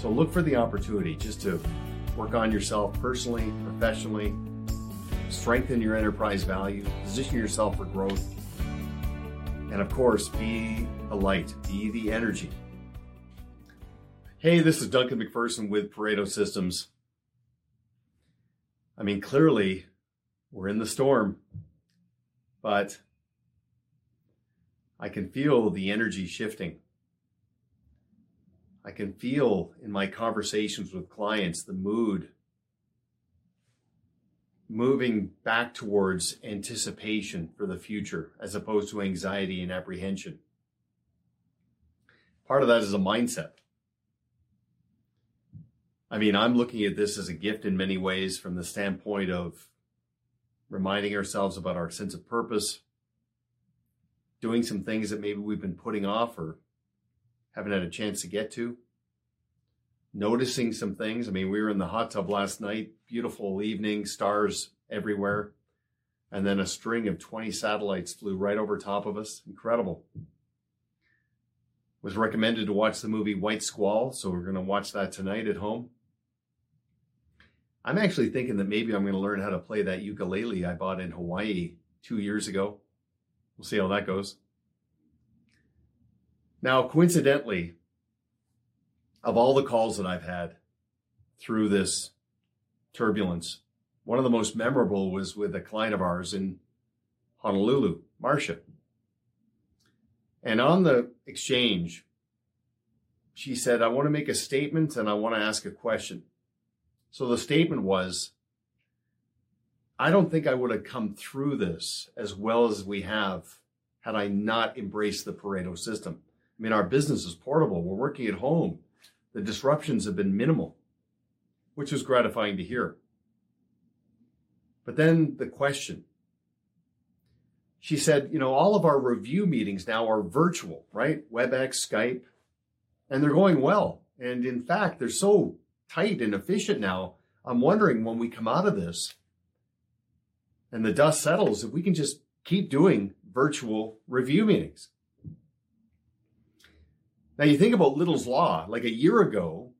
So look for the opportunity just to work on yourself personally, professionally, strengthen your enterprise value, position yourself for growth, and of course, be a light, be the energy. Hey, this is Duncan MacPherson with Pareto Systems. I mean, clearly, we're in the storm, but I can feel the energy shifting. I can feel in my conversations with clients the mood moving back towards anticipation for the future as opposed to anxiety and apprehension. Part of that is a mindset. I mean, I'm looking at this as a gift in many ways from the standpoint of reminding ourselves about our sense of purpose, doing some things that maybe we've been putting off or haven't had a chance to get to, noticing some things. I mean, we were in the hot tub last night, beautiful evening, stars everywhere. And then a string of 20 satellites flew right over top of us. Incredible. Was recommended to watch the movie White Squall, so we're going to watch that tonight at home. I'm actually thinking that maybe I'm going to learn how to play that ukulele I bought in Hawaii two years ago. We'll see how that goes. Now, coincidentally, of all the calls that I've had through this turbulence, one of the most memorable was with a client of ours in Honolulu, Marcia. And on the exchange, she said, I want to make a statement and I want to ask a question. So the statement was, I don't think I would have come through this as well as we have had I not embraced the Pareto system. I mean, our business is portable. We're working at home. The disruptions have been minimal, which was gratifying to hear. But then the question. She said, you know, all of our review meetings now are virtual, right? WebEx, Skype, and they're going well. And in fact, they're so tight and efficient now. I'm wondering when we come out of this and the dust settles, if we can just keep doing virtual review meetings. Now you think about Little's Law, like a year ago,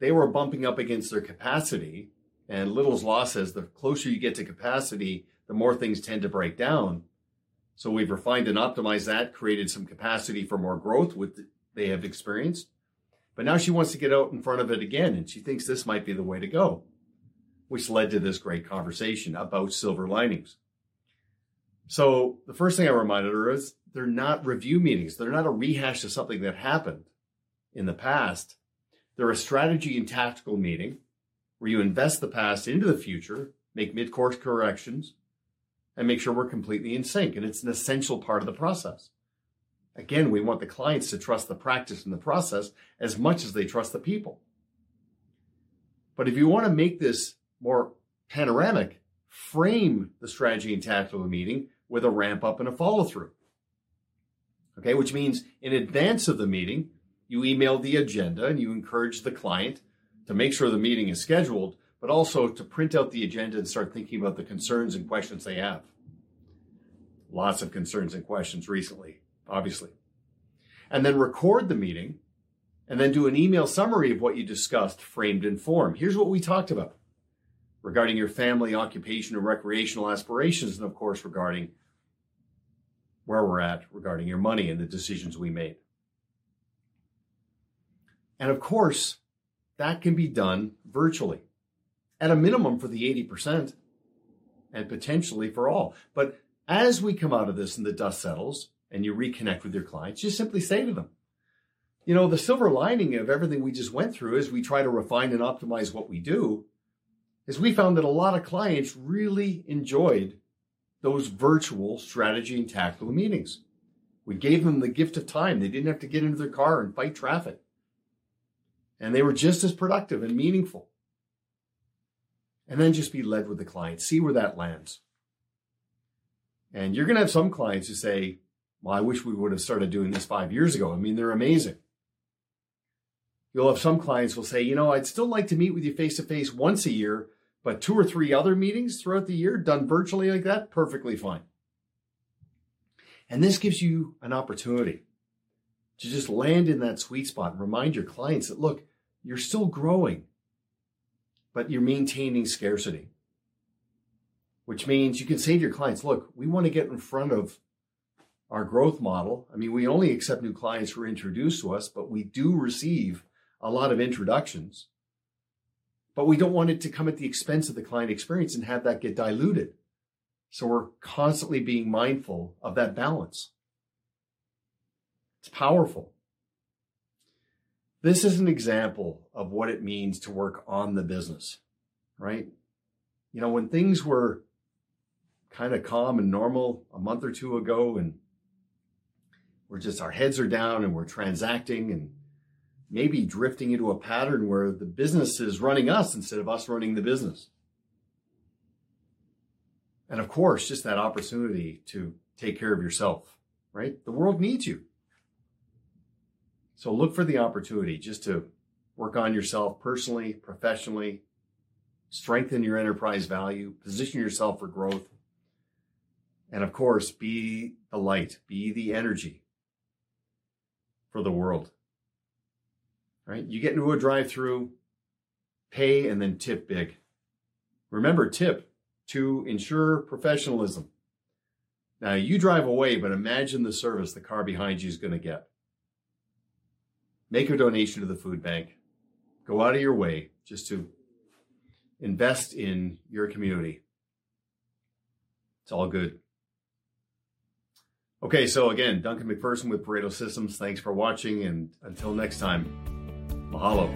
they were bumping up against their capacity. And Little's Law says the closer you get to capacity, the more things tend to break down. So we've refined and optimized that, created some capacity for more growth with they have experienced. But now she wants to get out in front of it again, and she thinks this might be the way to go, which led to this great conversation about silver linings. So the first thing I reminded her is they're not review meetings. They're not a rehash of something that happened in the past. They're a strategy and tactical meeting where you invest the past into the future, make mid course corrections, and make sure we're completely in sync. And it's an essential part of the process. Again, we want the clients to trust the practice and the process as much as they trust the people. But if you want to make this more panoramic, frame the strategy and tactical meeting with a ramp up and a follow through okay, which means in advance of the meeting, you email the agenda and you encourage the client to make sure the meeting is scheduled, but also to print out the agenda and start thinking about the concerns and questions they have. Lots of concerns and questions recently, obviously. And then record the meeting and then do an email summary of what you discussed, framed in form. Here's what we talked about regarding your family, occupation, and recreational aspirations, and of course, regarding where we're at regarding your money and the decisions we made. And of course, that can be done virtually at a minimum for the 80% and potentially for all. But as we come out of this and the dust settles and you reconnect with your clients, just simply say to them, you know, the silver lining of everything we just went through as we try to refine and optimize what we do is we found that a lot of clients really enjoyed those virtual strategy and tactical meetings. We gave them the gift of time. They didn't have to get into their car and fight traffic. And they were just as productive and meaningful. And then just be led with the client, see where that lands. And you're going to have some clients who say, well, I wish we would have started doing this five years ago. I mean, they're amazing. You'll have some clients who will say, you know, I'd still like to meet with you face to face once a year but two or three other meetings throughout the year done virtually like that, perfectly fine. And this gives you an opportunity to just land in that sweet spot and remind your clients that, look, you're still growing, but you're maintaining scarcity, which means you can say to your clients, look, we want to get in front of our growth model. I mean, we only accept new clients who are introduced to us, but we do receive a lot of introductions. But we don't want it to come at the expense of the client experience and have that get diluted. So we're constantly being mindful of that balance. It's powerful. This is an example of what it means to work on the business, right? You know, when things were kind of calm and normal a month or two ago, and we're just, our heads are down and we're transacting and maybe drifting into a pattern where the business is running us instead of us running the business. And of course, just that opportunity to take care of yourself, right? The world needs you. So look for the opportunity just to work on yourself personally, professionally, strengthen your enterprise value, position yourself for growth. And of course, be the light, be the energy for the world. Right? You get into a drive through, pay, and then tip big. Remember, tip to ensure professionalism. Now you drive away, but imagine the service the car behind you is going to get. Make a donation to the food bank. Go out of your way just to invest in your community. It's all good. Okay, so again, Duncan MacPherson with Pareto Systems. Thanks for watching, and until next time, mahalo.